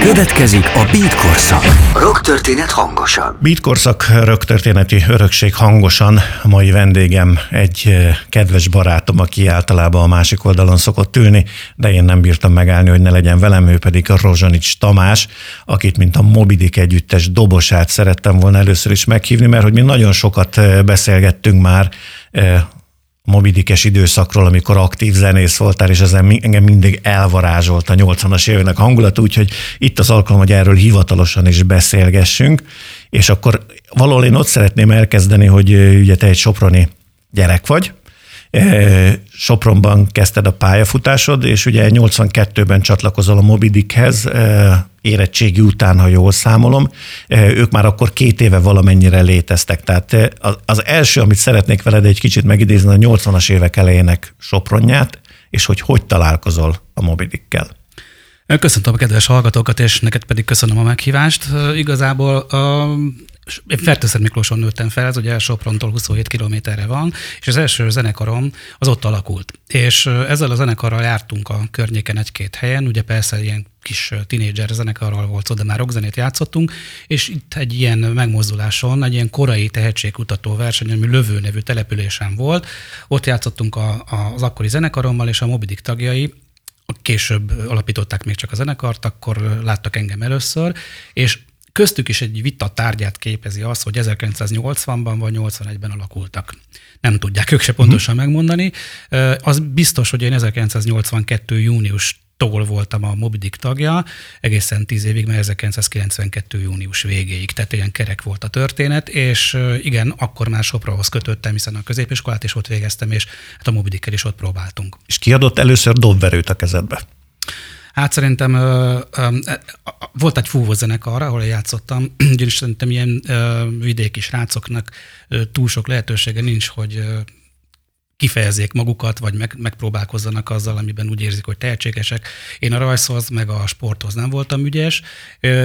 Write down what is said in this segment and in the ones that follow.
Következik a Beat korszak. Rock történet hangosan. Beat korszak rock történeti örökség hangosan. A mai vendégem egy eh, kedves barátom, aki általában a másik oldalon szokott ülni, de én nem bírtam megállni, hogy ne legyen velem, ő pedig a Rozsanics Tamás, akit mint a Mobidik együttes dobosát szerettem volna először is meghívni, mert hogy mi nagyon sokat eh, beszélgettünk már eh, mobidikes időszakról, amikor aktív zenész voltál, és ezen engem mindig elvarázsolt a 80-as éveknek hangulat, úgyhogy itt az alkalom, hogy erről hivatalosan is beszélgessünk, és akkor valahol én ott szeretném elkezdeni, hogy ugye te egy soproni gyerek vagy, Sopronban kezdted a pályafutásod, és ugye 82-ben csatlakozol a Mobidikhez, érettségi után, ha jól számolom. Ők már akkor két éve valamennyire léteztek. Tehát az első, amit szeretnék veled egy kicsit megidézni, a 80-as évek elejének Sopronját, és hogy hogy találkozol a Mobidikkel. Köszöntöm a kedves hallgatókat, és neked pedig köszönöm a meghívást. Igazából Fertőszer Miklóson nőttem fel, ez ugye Soprontól 27 kilométerre van, és az első zenekarom az ott alakult. És ezzel a zenekarral jártunk a környéken egy-két helyen, ugye persze ilyen kis tinédzser zenekarral volt szó, de már rockzenét játszottunk, és itt egy ilyen megmozduláson, egy ilyen korai tehetségkutató verseny, ami Lövő nevű településen volt, ott játszottunk a, a, az akkori zenekarommal, és a Mobidik tagjai, később alapították még csak a zenekart, akkor láttak engem először, és Köztük is egy vita tárgyát képezi az, hogy 1980-ban vagy 81-ben alakultak. Nem tudják ők se pontosan uh-huh. megmondani. Az biztos, hogy én 1982. június tól voltam a Mobidik tagja, egészen tíz évig, mert 1992. június végéig, tehát ilyen kerek volt a történet, és igen, akkor már Soprahoz kötöttem, hiszen a középiskolát is ott végeztem, és hát a Mobidikkel is ott próbáltunk. És kiadott először dobverőt a kezedbe? Hát szerintem ö, ö, volt egy fúvózenekar, ahol játszottam, ugyanis szerintem ilyen ö, vidéki srácoknak ö, túl sok lehetősége nincs, hogy ö, kifejezzék magukat, vagy meg, megpróbálkozzanak azzal, amiben úgy érzik, hogy tehetségesek. Én a rajzhoz, meg a sporthoz nem voltam ügyes,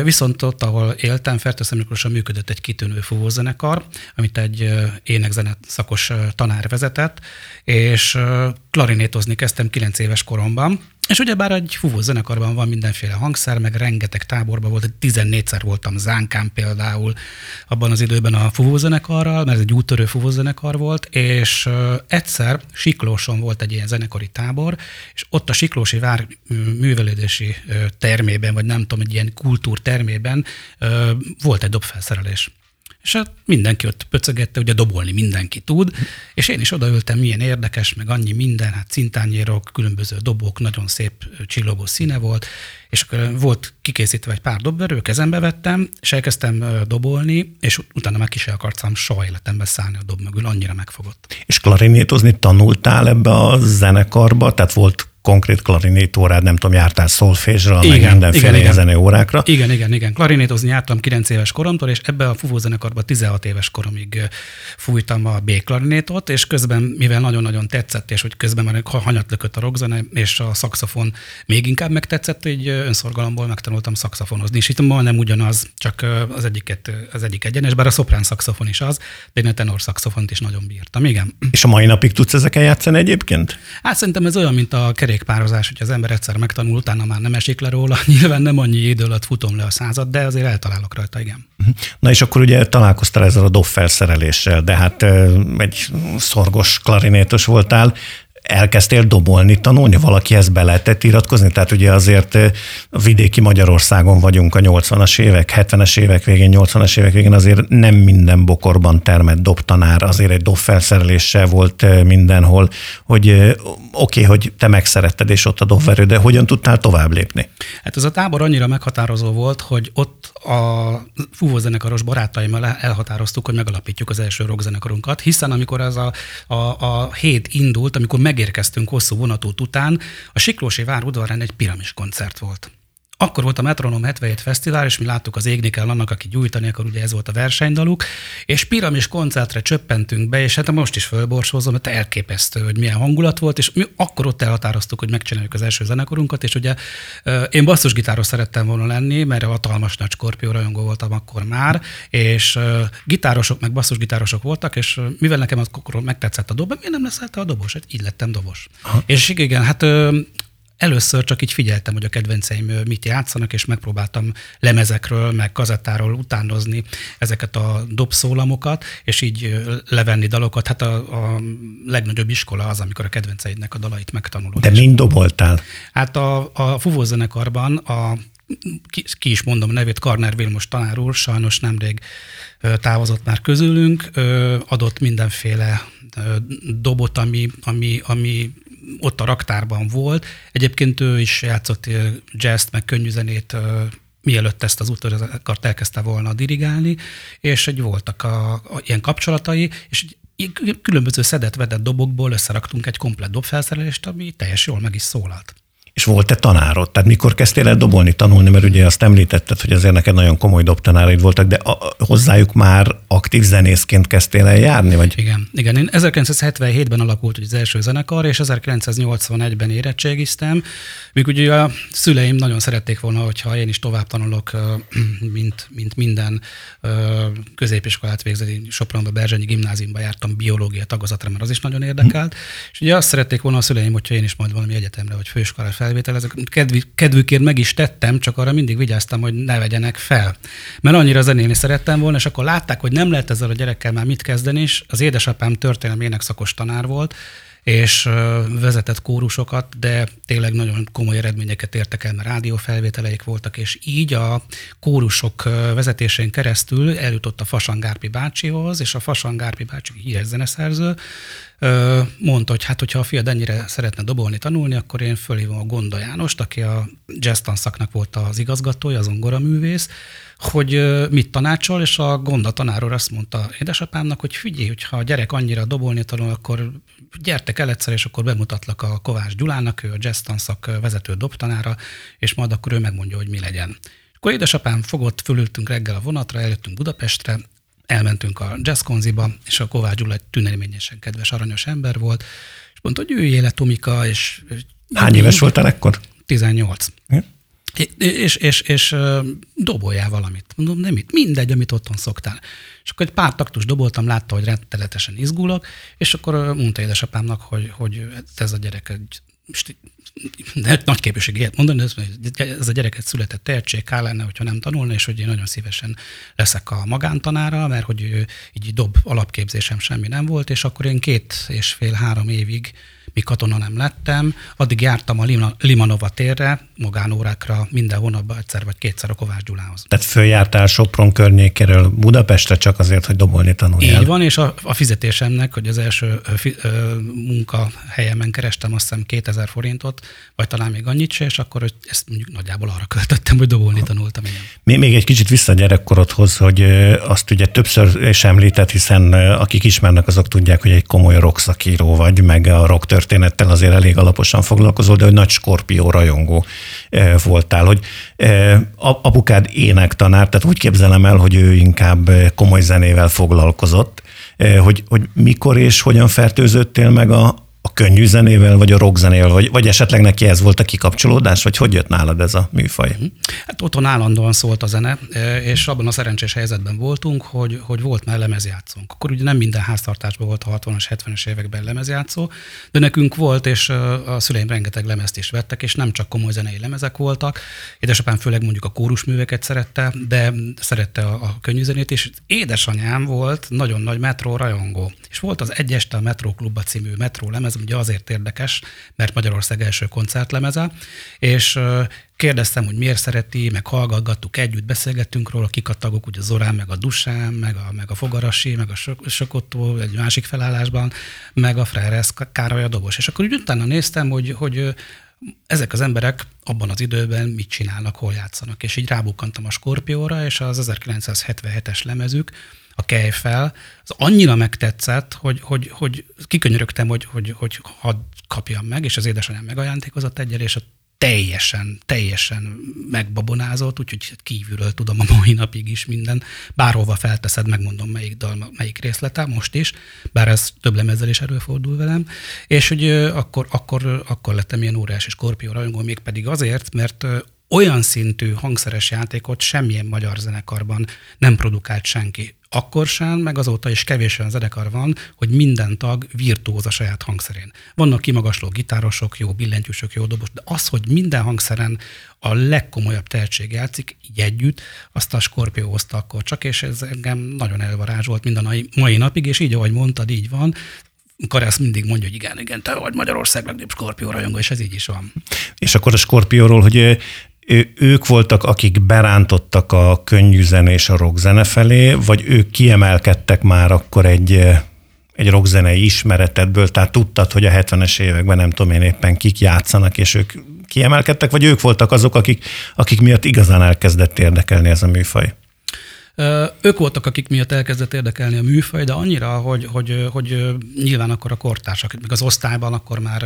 viszont ott, ahol éltem, Fertőszemikrosan működött egy kitűnő fúvózenekar, amit egy énekzene szakos tanár vezetett, és klarinétozni kezdtem 9 éves koromban, és ugyebár egy fúvó zenekarban van mindenféle hangszer, meg rengeteg táborban volt, 14-szer voltam Zánkán például abban az időben a fúvózenekarral, mert ez egy úttörő fúvózenekar volt, és egyszer Siklóson volt egy ilyen zenekari tábor, és ott a Siklósi Vár művelődési termében, vagy nem tudom, egy ilyen kultúrtermében volt egy dobfelszerelés. És hát mindenki ott pöcögette, ugye dobolni mindenki tud, és én is odaültem, milyen érdekes, meg annyi minden, hát cintányérok, különböző dobok, nagyon szép csillogó színe volt, és akkor volt kikészítve egy pár dobverő, kezembe vettem, és elkezdtem dobolni, és utána meg is akartam soha életembe szállni a dob mögül, annyira megfogott. És klarinétozni tanultál ebbe a zenekarba? Tehát volt konkrét klarinét órád, nem tudom, jártál szolfésra, igen, meg mindenféle igen, zene órákra. Igen, igen, igen. Klarinétozni jártam 9 éves koromtól, és ebbe a fúvózenekarban 16 éves koromig fújtam a B klarinétot, és közben, mivel nagyon-nagyon tetszett, és hogy közben már hanyat lökött a rockzene, és a szakszofon még inkább megtetszett, hogy önszorgalomból megtanultam szakszofonozni. És itt majdnem ugyanaz, csak az, egyiket, az egyik egyenes, bár a szoprán szakszofon is az, de én a tenor szakszofont is nagyon bírtam. Igen. És a mai napig tudsz ezeken játszani egyébként? Hát szerintem ez olyan, mint a kerék kerékpározás, hogy az ember egyszer megtanul, utána már nem esik le róla. Nyilván nem annyi idő alatt futom le a század, de azért eltalálok rajta, igen. Mhm. Na és akkor ugye találkoztál ezzel a dob de hát egy szorgos klarinétos voltál elkezdtél dobolni, tanulni, valaki ezt be lehetett iratkozni? Tehát ugye azért a vidéki Magyarországon vagyunk a 80-as évek, 70-es évek végén, 80-as évek végén, azért nem minden bokorban termett dobtanár, azért egy dobfelszereléssel volt mindenhol, hogy oké, okay, hogy te megszeretted, és ott a dobverő, de hogyan tudtál tovább lépni? Hát ez a tábor annyira meghatározó volt, hogy ott a fúvózenekaros barátaimmal elhatároztuk, hogy megalapítjuk az első rockzenekarunkat, hiszen amikor ez a, a, a hét indult, amikor meg megérkeztünk hosszú vonatút után, a Siklósi vár udvarán egy piramis koncert volt akkor volt a Metronom 77 Fesztivál, és mi láttuk az égni kell annak, aki gyújtani akar, ugye ez volt a versenydaluk, és piramis koncertre csöppentünk be, és hát most is fölborsózom, mert elképesztő, hogy milyen hangulat volt, és mi akkor ott elhatároztuk, hogy megcsináljuk az első zenekorunkat, és ugye én basszusgitáros szerettem volna lenni, mert a hatalmas nagy skorpió rajongó voltam akkor már, és gitárosok, meg basszusgitárosok voltak, és mivel nekem akkor megtetszett a dob, miért nem leszel te a dobos? Hát így lettem dobos. Aha. És igen, hát először csak így figyeltem, hogy a kedvenceim mit játszanak, és megpróbáltam lemezekről, meg kazettáról utánozni ezeket a dobszólamokat, és így levenni dalokat. Hát a, a legnagyobb iskola az, amikor a kedvenceidnek a dalait megtanulod. De mind doboltál? Hát a, a fuvózenekarban a ki, ki is mondom a nevét, Karner Vilmos tanár úr, sajnos nemrég távozott már közülünk, adott mindenféle dobot, ami, ami, ami ott a raktárban volt. Egyébként ő is játszott jazz meg könnyűzenét mielőtt ezt az utazást elkezdte volna dirigálni, és egy voltak a, a, ilyen kapcsolatai, és különböző szedett-vedett dobokból összeraktunk egy komplet dobfelszerelést, ami teljes jól meg is szólalt. És volt-e tanárod? Tehát mikor kezdtél el dobolni, tanulni, mert ugye azt említetted, hogy azért neked nagyon komoly dobtanáraid voltak, de a, hozzájuk már aktív zenészként kezdtél el járni? Vagy? Igen, igen. Én 1977-ben alakult az első zenekar, és 1981-ben érettségiztem, míg ugye a szüleim nagyon szerették volna, hogyha én is tovább tanulok, mint, mint minden középiskolát végzett. Sopronba, Berzsenyi gimnáziumba jártam biológia tagozatra, mert az is nagyon érdekelt. Hm. És ugye azt szerették volna a szüleim, hogyha én is majd valami egyetemre vagy főiskolára felvételezek. Kedv, kedvükért meg is tettem, csak arra mindig vigyáztam, hogy ne vegyenek fel. Mert annyira zenélni szerettem volna, és akkor látták, hogy nem lehet ezzel a gyerekkel már mit kezdeni, és az édesapám történelmi szakos tanár volt, és vezetett kórusokat, de tényleg nagyon komoly eredményeket értek el, mert rádiófelvételeik voltak, és így a kórusok vezetésén keresztül eljutott a Fasangárpi bácsihoz, és a Fasangárpi bácsi híres zeneszerző, mondta, hogy hát, hogyha a fiad ennyire szeretne dobolni, tanulni, akkor én fölhívom a Gonda Jánost, aki a jazz tanszaknak volt az igazgatója, az művész, hogy mit tanácsol, és a Gonda tanáról azt mondta édesapámnak, hogy figyelj, hogyha a gyerek annyira dobolni tanul, akkor gyertek el egyszer, és akkor bemutatlak a Kovács Gyulának, ő a jazz tanszak vezető dobtanára, és majd akkor ő megmondja, hogy mi legyen. Akkor édesapám fogott, fölültünk reggel a vonatra, eljöttünk Budapestre, elmentünk a jazzkonziba, és a Kovács Gyula egy tüneleményesen kedves, aranyos ember volt, és mondta, hogy jöjjél le, Tomika, és... Hány éves voltál ekkor? 18. Ja. És, és, és doboljál valamit. Mondom, nem mit, mindegy, amit otthon szoktál. És akkor egy pár taktus doboltam, látta, hogy rettenetesen izgulok, és akkor mondta édesapámnak, hogy, hogy ez a gyerek egy nagy képesség ilyet mondani, ez a gyereket született tehetség, kár lenne, hogyha nem tanulna, és hogy én nagyon szívesen leszek a magántanára, mert hogy így dob alapképzésem semmi nem volt, és akkor én két és fél-három évig míg katona nem lettem. Addig jártam a Limanova térre, magánórákra minden hónapban egyszer vagy kétszer a Kovács Gyulához. Tehát följártál Sopron környékéről Budapestre csak azért, hogy dobolni tanuljál? Így van, és a, a fizetésemnek, hogy az első fi, ö, munkahelyemen kerestem azt hiszem 2000 forintot, vagy talán még annyit se, és akkor ezt mondjuk nagyjából arra költöttem, hogy dobolni tanultam. Igen. Még, még egy kicsit vissza a gyerekkorodhoz, hogy azt ugye többször is említett, hiszen akik ismernek, azok tudják, hogy egy komoly rock vagy, meg a rock történettel azért elég alaposan foglalkozol, de hogy nagy skorpió rajongó eh, voltál, hogy eh, apukád énektanár, tehát úgy képzelem el, hogy ő inkább komoly zenével foglalkozott, eh, hogy, hogy mikor és hogyan fertőzöttél meg a, a könnyű zenével, vagy a rock zenével, vagy, vagy esetleg neki ez volt a kikapcsolódás, vagy hogy jött nálad ez a műfaj? Mhm. Hát otthon állandóan szólt a zene, e, és abban a szerencsés helyzetben voltunk, hogy, hogy volt már lemezjátszónk. Akkor ugye nem minden háztartásban volt a 60-as, 70-es években lemezjátszó, de nekünk volt, és a szüleim rengeteg lemezt is vettek, és nem csak komoly zenei lemezek voltak. Édesapám főleg mondjuk a kórusműveket szerette, de szerette a, a könnyű zenét, és édesanyám volt nagyon nagy metró rajongó. És volt az Egyeste a Metró Klubba című metró lemez, ugye azért érdekes, mert Magyarország első koncertlemeze, és kérdeztem, hogy miért szereti, meg hallgatgattuk együtt, beszélgettünk róla, kik a tagok, ugye Zorán, meg a Dusán, meg a, meg a Fogarasi, meg a Sokottó egy másik felállásban, meg a Freires Károly a dobos. És akkor úgy utána néztem, hogy, hogy ezek az emberek abban az időben mit csinálnak, hol játszanak. És így rábukkantam a Skorpióra, és az 1977-es lemezük, a kejfel, az annyira megtetszett, hogy, hogy, hogy kikönyörögtem, hogy, hogy, hogy hadd kapjam meg, és az édesanyám megajándékozott egyel, és a teljesen, teljesen megbabonázott, úgyhogy kívülről tudom a mai napig is minden. Bárhova felteszed, megmondom melyik dal, melyik részlete, most is, bár ez több lemezzel is előfordul velem. És hogy akkor, akkor, akkor lettem ilyen óriási Scorpio rajongó, mégpedig azért, mert olyan szintű hangszeres játékot semmilyen magyar zenekarban nem produkált senki. Akkor sem, meg azóta is kevés olyan zenekar van, hogy minden tag virtuóz a saját hangszerén. Vannak kimagasló gitárosok, jó billentyűsök, jó dobos, de az, hogy minden hangszeren a legkomolyabb tehetség játszik, így együtt, azt a Scorpio hozta akkor csak, és ez engem nagyon elvarázsolt mind a mai napig, és így, ahogy mondtad, így van. Karász mindig mondja, hogy igen, igen, te vagy Magyarország legnagyobb Scorpio rajongó, és ez így is van. És akkor a Scorpióról, hogy ők voltak, akik berántottak a könnyű zene és a rockzene felé, vagy ők kiemelkedtek már akkor egy, egy rockzenei ismeretedből, tehát tudtad, hogy a 70-es években nem tudom én éppen kik játszanak, és ők kiemelkedtek, vagy ők voltak azok, akik, akik miatt igazán elkezdett érdekelni ez a műfaj? Ők voltak, akik miatt elkezdett érdekelni a műfaj, de annyira, hogy, hogy, hogy nyilván akkor a kortársak, még az osztályban akkor már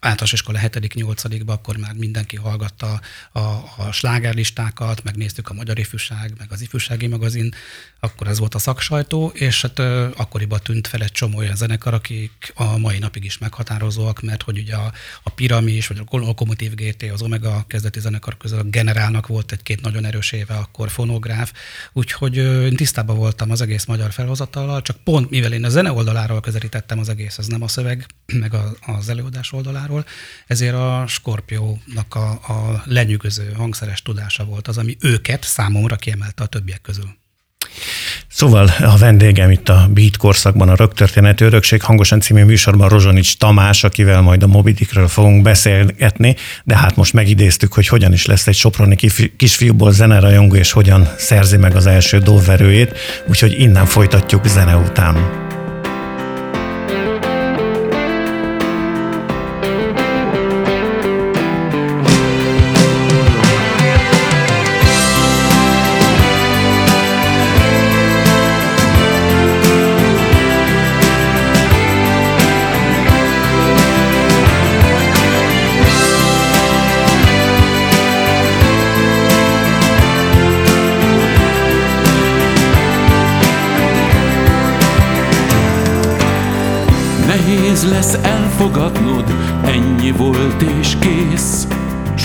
általános iskola 7.-8.-ban akkor már mindenki hallgatta a, a slágerlistákat, megnéztük a Magyar Ifjúság, meg az Ifjúsági magazin, akkor ez volt a szaksajtó, és hát akkoriban tűnt fel egy csomó olyan zenekar, akik a mai napig is meghatározóak, mert hogy ugye a, a Piramis, vagy a Lokomotív GT, az Omega kezdeti zenekar közül a Generálnak volt egy-két nagyon erős éve, akkor fonográf, úgyhogy én tisztában voltam az egész magyar felhozatallal, csak pont mivel én a zene oldaláról közelítettem az egész, az nem a szöveg, meg a, az előadás oldaláról, ezért a Scorpio-nak a, a lenyűgöző hangszeres tudása volt az, ami őket számomra kiemelte a többiek közül. Szóval a vendégem itt a Beat korszakban, a Rögtörténeti Örökség hangosan című műsorban Rozsonics Tamás, akivel majd a Mobidikről fogunk beszélgetni, de hát most megidéztük, hogy hogyan is lesz egy soproni kisfiúból zenerajongó, és hogyan szerzi meg az első dobverőjét, úgyhogy innen folytatjuk zene után.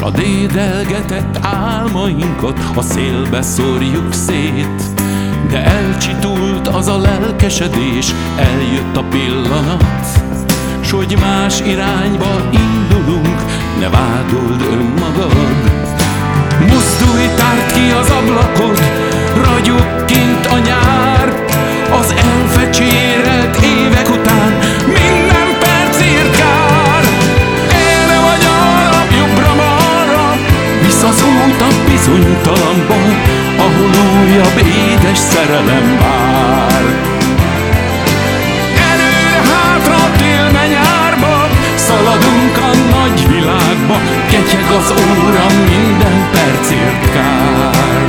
A dédelgetett álmainkat a szélbe szórjuk szét. De elcsitult az a lelkesedés, eljött a pillanat, S hogy más irányba indulunk, ne vádold önmagad. Mozdulj, tárt ki az ablakod, ragyog kint a nyár, az elfecsérelt évek után bizonytalanban, ahol újabb édes szerelem vár. Előre hátra tél nyárba, szaladunk a nagy világba, ketyeg az óra minden percért kár.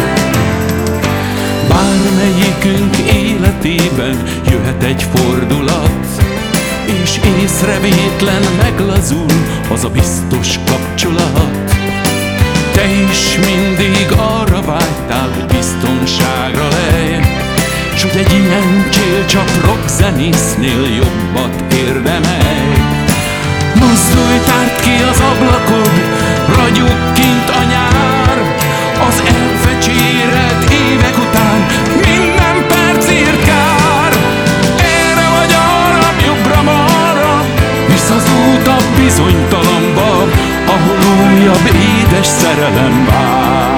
Bármelyikünk életében jöhet egy fordulat, és észrevétlen meglazul az a biztos kapcsolat te is mindig arra vágytál, hogy biztonságra lej S hogy egy ilyen csillcsap zenésznél jobbat érdemelj. Mozdulj, tárt ki az ablakod, ragyog kint a nyár. Az elfecsérelt évek után minden percért kár Erre vagy arra, jobbra-marra, visz az út a bizonytalanba Ahol újabb édes szerelem vár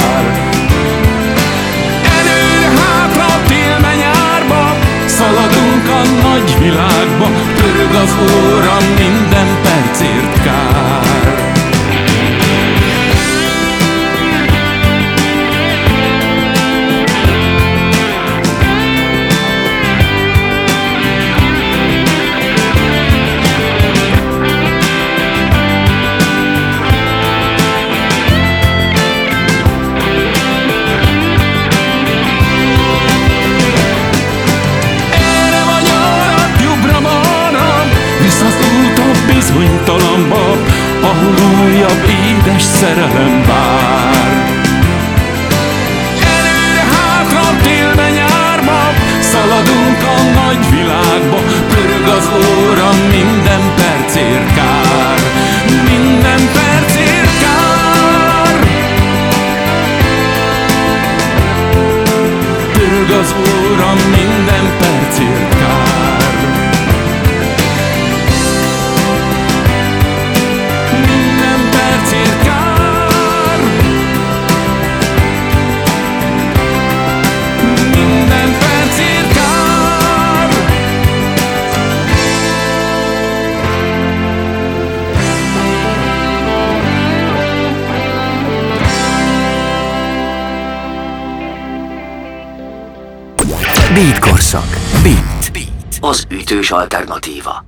Beat korszak. Beat. Beat. Az ütős alternatíva.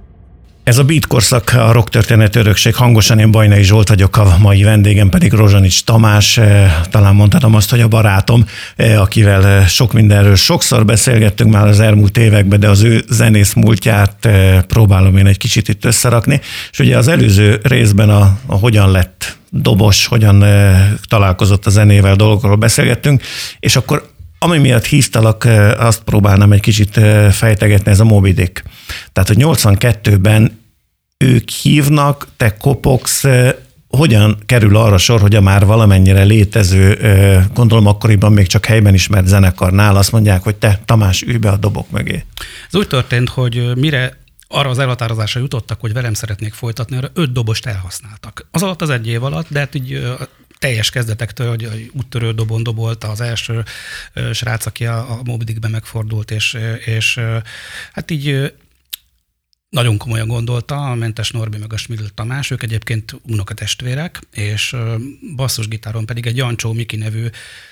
Ez a Beat korszak, a rock történet örökség. Hangosan én Bajnai Zsolt vagyok, a mai vendégem pedig Rozsanics Tamás. Eh, Talán mondhatom azt, hogy a barátom, eh, akivel eh, sok mindenről sokszor beszélgettünk már az elmúlt években, de az ő zenész múltját próbálom én egy kicsit itt összerakni. És ugye az előző részben a, a hogyan lett dobos, hogyan találkozott a zenével, dolgokról beszélgettünk, és akkor ami miatt hívtalak, azt próbálnám egy kicsit fejtegetni, ez a Moby Dick. Tehát, hogy 82-ben ők hívnak, te kopogsz, hogyan kerül arra sor, hogy a már valamennyire létező, gondolom akkoriban még csak helyben ismert zenekarnál azt mondják, hogy te Tamás, ülj be a dobok mögé. Ez úgy történt, hogy mire arra az elhatározásra jutottak, hogy velem szeretnék folytatni, arra öt dobost elhasználtak. Az alatt az egy év alatt, de hát így teljes kezdetektől, hogy úttörő dobon dobolt az első srác, aki a, a Moby megfordult, és, és hát így nagyon komolyan gondolta, a Mentes Norbi meg a Smidl Tamás, ők egyébként unokatestvérek, és basszusgitáron pedig egy Jancsó Miki nevű,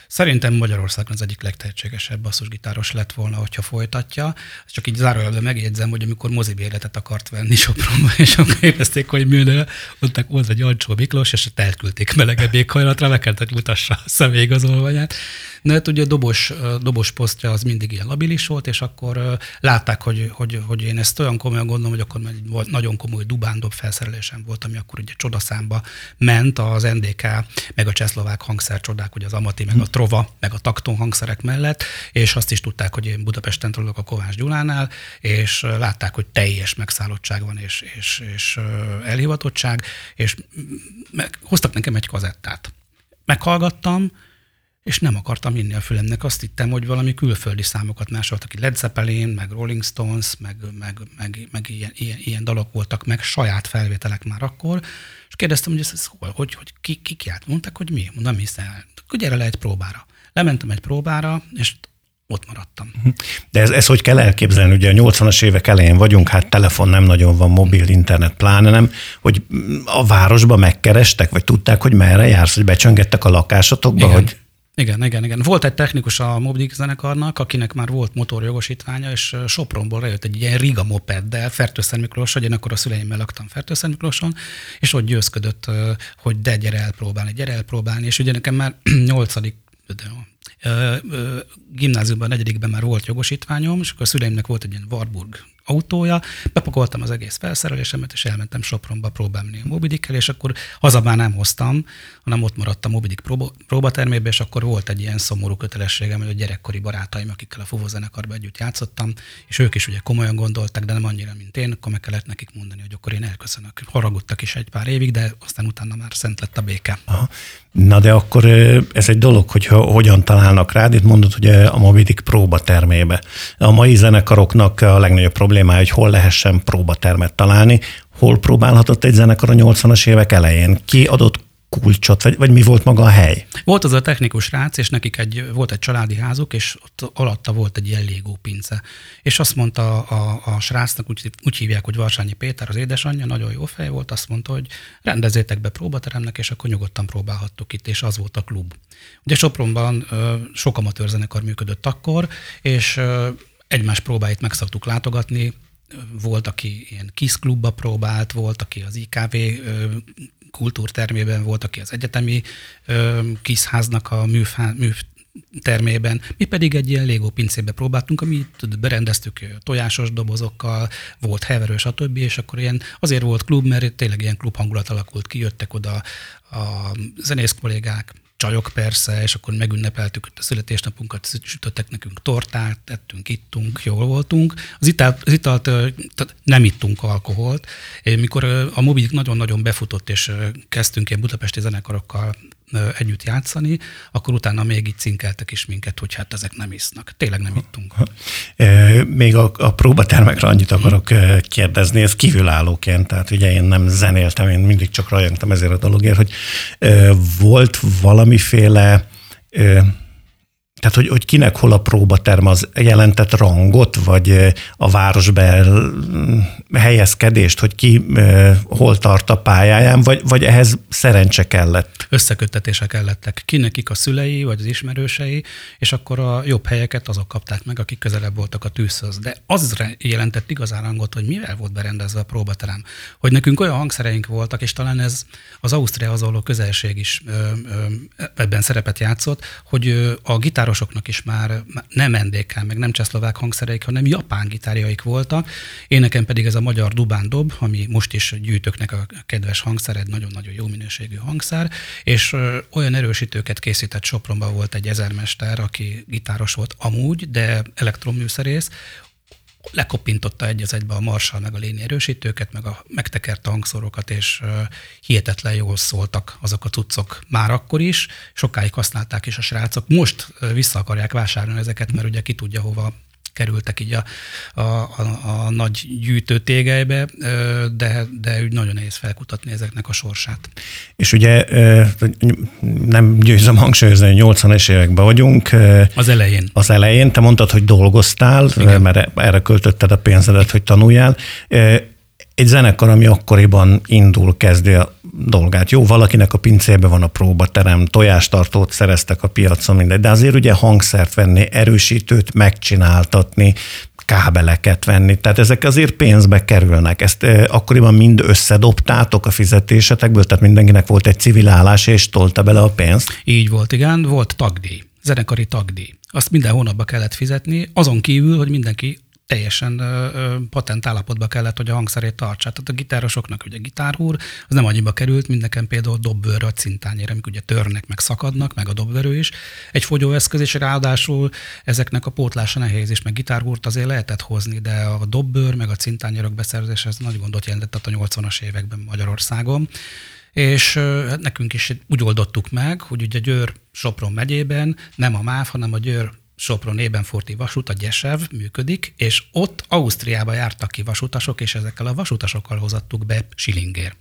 szerintem Magyarországon az egyik legtehetségesebb basszusgitáros lett volna, hogyha folytatja. Csak így zárójelben megjegyzem, hogy amikor mozibérletet akart venni Sopronba, és akkor érezték, hogy műnő, ott volt egy Jancsó Miklós, és elküldték melegebb éghajlatra, meg kellett, hogy mutassa a személyigazolványát. De hát ugye a dobos, dobos posztja az mindig ilyen labilis volt, és akkor látták, hogy, hogy, hogy én ezt olyan komolyan gondolom, hogy akkor egy nagyon komoly dubándob felszerelésem volt, ami akkor ugye csodaszámba ment az NDK, meg a csehszlovák hangszercsodák, ugye az Amati, meg a Trova, meg a Takton hangszerek mellett, és azt is tudták, hogy én Budapesten tanulok a Kovács Gyulánál, és látták, hogy teljes megszállottság van, és, és, és elhivatottság, és meg, hoztak nekem egy kazettát. Meghallgattam, és nem akartam hinni a fülemnek. Azt hittem, hogy valami külföldi számokat másoltak ki. Led Zeppelin, meg Rolling Stones, meg, meg, meg, meg ilyen, ilyen, ilyen dalok voltak, meg saját felvételek már akkor, és kérdeztem, hogy ez, ez hol, hogy, hogy ki, ki, ki át? Mondták, hogy mi? Mondom, hiszen, hogy gyere le egy próbára. Lementem egy próbára, és ott maradtam. De ez, ez hogy kell elképzelni? Ugye a 80-as évek elején vagyunk, hát telefon nem nagyon van, mobil, internet pláne nem, hogy a városba megkerestek, vagy tudták, hogy merre jársz, hogy becsöngettek a lakásotokba, Igen. hogy Igen, igen, igen. Volt egy technikus a Moby zenekarnak, akinek már volt motorjogosítványa, és Sopronból lejött egy ilyen Riga mopeddel, Fertőszen Miklós, hogy én akkor a szüleimmel laktam Fertőszen Miklóson, és ott győzködött, hogy de gyere elpróbálni, gyere elpróbálni, és ugye nekem már nyolcadik gimnáziumban, negyedikben már volt jogosítványom, és akkor a szüleimnek volt egy ilyen Warburg autója, bepakoltam az egész felszerelésemet, és elmentem Sopronba próbálni a Mobidickkel, és akkor haza már nem hoztam, hanem ott maradt a Mobidik próba, próbatermébe, és akkor volt egy ilyen szomorú kötelességem, hogy a gyerekkori barátaim, akikkel a fuvózenekarba együtt játszottam, és ők is ugye komolyan gondolták, de nem annyira, mint én, akkor meg kellett nekik mondani, hogy akkor én elköszönök. Haragudtak is egy pár évig, de aztán utána már szent lett a béke. Aha. Na de akkor ez egy dolog, hogy hogyan találnak rád. Itt mondod, hogy a Mobidik próbatermébe. A mai zenekaroknak a legnagyobb problémája, hogy hol lehessen próbatermet találni. Hol próbálhatott egy zenekar a 80-as évek elején? Ki adott kulcsot, vagy, vagy mi volt maga a hely? Volt az a technikus rác, és nekik egy, volt egy családi házuk, és ott alatta volt egy ilyen légó pince. És azt mondta a, a, a srácnak, úgy, úgy hívják, hogy Varsányi Péter, az édesanyja, nagyon jó fej volt, azt mondta, hogy rendezzétek be próbateremnek, és akkor nyugodtan próbálhattuk itt, és az volt a klub. Ugye Sopronban ö, sok amatőr zenekar működött akkor, és ö, egymás próbáit meg szoktuk látogatni, volt, aki ilyen KISZ klubba próbált, volt, aki az IKV kultúrtermében volt, aki az egyetemi ö, kiszháznak a műfá, mű, termében. Mi pedig egy ilyen Lego pincébe próbáltunk, amit berendeztük tojásos dobozokkal, volt heverő, stb. És akkor ilyen, azért volt klub, mert tényleg ilyen klub hangulat alakult ki, jöttek oda a zenész kollégák, csajok persze, és akkor megünnepeltük a születésnapunkat, sütöttek nekünk tortát, tettünk, ittunk, jól voltunk. Az italt, az italt nem ittunk alkoholt. Mikor a mobilik nagyon-nagyon befutott, és kezdtünk ilyen budapesti zenekarokkal együtt játszani, akkor utána még így cinkeltek is minket, hogy hát ezek nem isznak. Tényleg nem ittunk. Még a, a próbatermekre annyit akarok kérdezni, ez kívülállóként, tehát ugye én nem zenéltem, én mindig csak rajongtam ezért a dologért, hogy volt valamiféle tehát, hogy, hogy kinek hol a próbaterm, az jelentett rangot, vagy a városbe helyezkedést, hogy ki hol tart a pályáján, vagy, vagy ehhez szerencse kellett? Összeköttetések kellettek. Kinekik a szülei, vagy az ismerősei, és akkor a jobb helyeket azok kapták meg, akik közelebb voltak a tűzhöz. De az jelentett igazán rangot, hogy mivel volt berendezve a próbaterem. Hogy nekünk olyan hangszereink voltak, és talán ez az Ausztriahoz való közelség is ebben szerepet játszott, hogy a gitáros gitárosoknak is már nem NDK, meg nem csehszlovák hangszereik, hanem japán gitárjaik voltak. Én nekem pedig ez a magyar Dubán Dob, ami most is gyűjtöknek a kedves hangszer, egy nagyon-nagyon jó minőségű hangszer, és olyan erősítőket készített Sopronban volt egy ezermester, aki gitáros volt amúgy, de elektromműszerész, lekopintotta egy az egybe a marsal, meg a léni erősítőket, meg a megtekert hangszorokat, és hihetetlen jól szóltak azok a cuccok már akkor is. Sokáig használták is a srácok. Most vissza akarják vásárolni ezeket, mert ugye ki tudja hova kerültek így a, a, a, a nagy gyűjtő tégelybe, de, de úgy nagyon nehéz felkutatni ezeknek a sorsát. És ugye nem győzöm hangsúlyozni, hogy 80-es években vagyunk. Az elején. Az elején. Te mondtad, hogy dolgoztál, Igen. mert erre költötted a pénzedet, hogy tanuljál egy zenekar, ami akkoriban indul, kezdi a dolgát. Jó, valakinek a pincébe van a próbaterem, tojástartót szereztek a piacon, mindegy, de azért ugye hangszert venni, erősítőt megcsináltatni, kábeleket venni, tehát ezek azért pénzbe kerülnek. Ezt eh, akkoriban mind összedobtátok a fizetésetekből, tehát mindenkinek volt egy civil állás, és tolta bele a pénzt? Így volt, igen, volt tagdíj, zenekari tagdíj. Azt minden hónapban kellett fizetni, azon kívül, hogy mindenki teljesen ö, patent állapotba kellett, hogy a hangszerét tartsa. Tehát a gitárosoknak ugye gitárhúr, az nem annyiba került, mint nekem például dobbőr a cintányére, amik ugye törnek, meg szakadnak, meg a dobverő is. Egy fogyóeszköz, és ráadásul ezeknek a pótlása nehéz, és meg gitárhúrt azért lehetett hozni, de a dobbőr, meg a cintányérok beszerzése ez nagy gondot jelentett a 80-as években Magyarországon és hát nekünk is úgy oldottuk meg, hogy ugye Győr Sopron megyében nem a MÁV, hanem a Győr Sopron Ébenforti vasút, a Gyesev működik, és ott Ausztriába jártak ki vasutasok, és ezekkel a vasutasokkal hozattuk be Schillinger.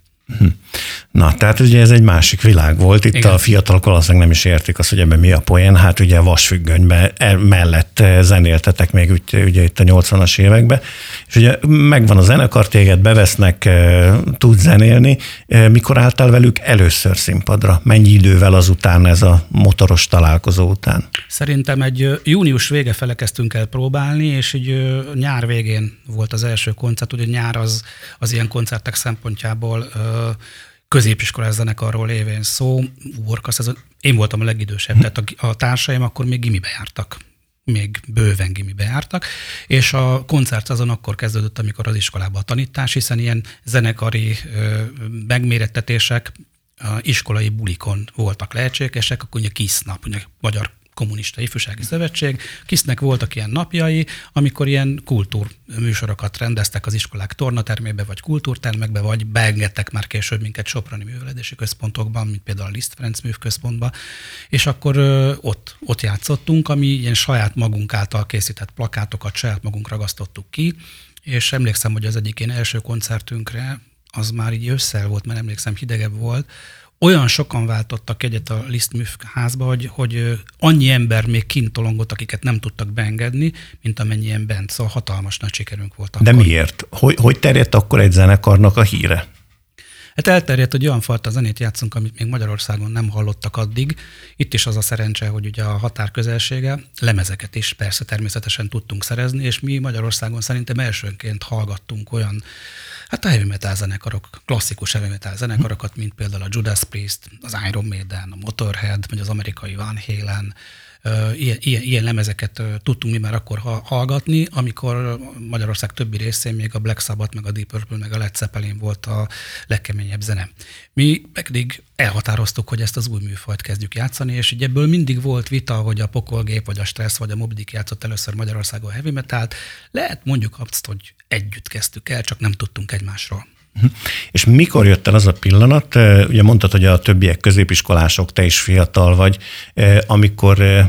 Na, tehát ugye ez egy másik világ volt. Itt Igen. a fiatalok valószínűleg nem is értik azt, hogy ebben mi a poén. Hát ugye a vasfüggönybe mellett zenéltetek még ugye, ugye itt a 80-as években. És ugye megvan a zenekar, téged bevesznek, eh, tud zenélni. Mikor álltál velük először színpadra? Mennyi idővel azután ez a motoros találkozó után? Szerintem egy június vége fele kezdtünk el próbálni, és így nyár végén volt az első koncert. Ugye nyár az, az ilyen koncertek szempontjából középiskolás zenekarról lévén szó, Uborkasz, ez, én voltam a legidősebb, tehát a, a társaim akkor még gimibe jártak. Még bőven gimibe jártak, és a koncert azon akkor kezdődött, amikor az iskolában a tanítás, hiszen ilyen zenekari ö, megmérettetések a iskolai bulikon voltak lehetségesek, akkor ugye KISZ nap, ugye magyar Kommunista Ifjúsági Szövetség. Kisznek voltak ilyen napjai, amikor ilyen kultúrműsorokat rendeztek az iskolák tornatermébe, vagy kultúrtermekbe, vagy beengedtek már később minket Soproni műveledési központokban, mint például a Liszt Ferenc művközpontban, és akkor ott, ott játszottunk, ami ilyen saját magunk által készített plakátokat saját magunk ragasztottuk ki, és emlékszem, hogy az egyik én első koncertünkre, az már így ősszel volt, mert emlékszem hidegebb volt, olyan sokan váltottak egyet a Liszt házba, hogy, hogy annyi ember még kint tolongott, akiket nem tudtak beengedni, mint amennyien bent. Szóval hatalmas nagy sikerünk volt. De miért? Hogy, hogy terjedt akkor egy zenekarnak a híre? Hát elterjedt, hogy olyan fajta zenét játszunk, amit még Magyarországon nem hallottak addig. Itt is az a szerencse, hogy ugye a határ közelsége, lemezeket is persze természetesen tudtunk szerezni, és mi Magyarországon szerintem elsőnként hallgattunk olyan Hát a heavy metal zenekarok, klasszikus heavy metal zenekarokat, mint például a Judas Priest, az Iron Maiden, a Motorhead, vagy az amerikai Van Halen, ilyen, ilyen, ilyen lemezeket tudtunk mi már akkor hallgatni, amikor Magyarország többi részén még a Black Sabbath, meg a Deep Purple, meg a Led Zeppelin volt a legkeményebb zene. Mi pedig elhatároztuk, hogy ezt az új műfajt kezdjük játszani, és ugye ebből mindig volt vita, hogy a pokolgép, vagy a stressz, vagy a Mobidik játszott először Magyarországon heavy metalt. Lehet mondjuk azt, hogy együtt kezdtük el, csak nem tudtunk egymásról. És mikor jött el az a pillanat, ugye mondtad, hogy a többiek középiskolások, te is fiatal vagy, amikor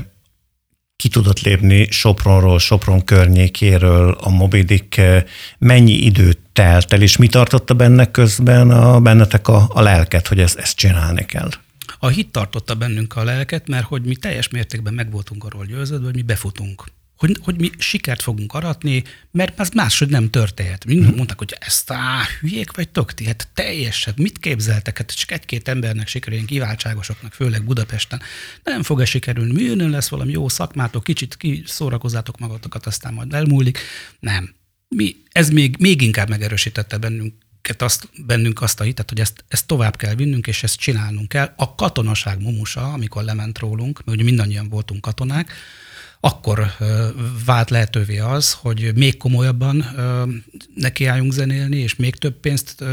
ki tudott lépni Sopronról, Sopron környékéről, a Mobidik, mennyi időt telt el, és mi tartotta benne közben a, bennetek a, a lelket, hogy ezt, ezt csinálni kell? A hit tartotta bennünk a lelket, mert hogy mi teljes mértékben meg voltunk arról győződve, hogy mi befutunk hogy, hogy mi sikert fogunk aratni, mert az máshogy nem történhet. Mindig mhm. mondták, hogy ezt á, hülyék vagy ti, hát teljesen, mit képzeltek? Hát csak egy-két embernek sikerül, kiváltságosoknak, főleg Budapesten. Nem fog-e sikerülni? Műnön lesz valami jó szakmátok, kicsit kiszórakozzátok magatokat, aztán majd elmúlik. Nem. Mi, ez még, még inkább megerősítette bennünk azt, bennünk azt a hitet, hogy ezt, ezt tovább kell vinnünk, és ezt csinálnunk kell. A katonaság mumusa, amikor lement rólunk, mert ugye mindannyian voltunk katonák, akkor vált lehetővé az, hogy még komolyabban nekiálljunk zenélni, és még több pénzt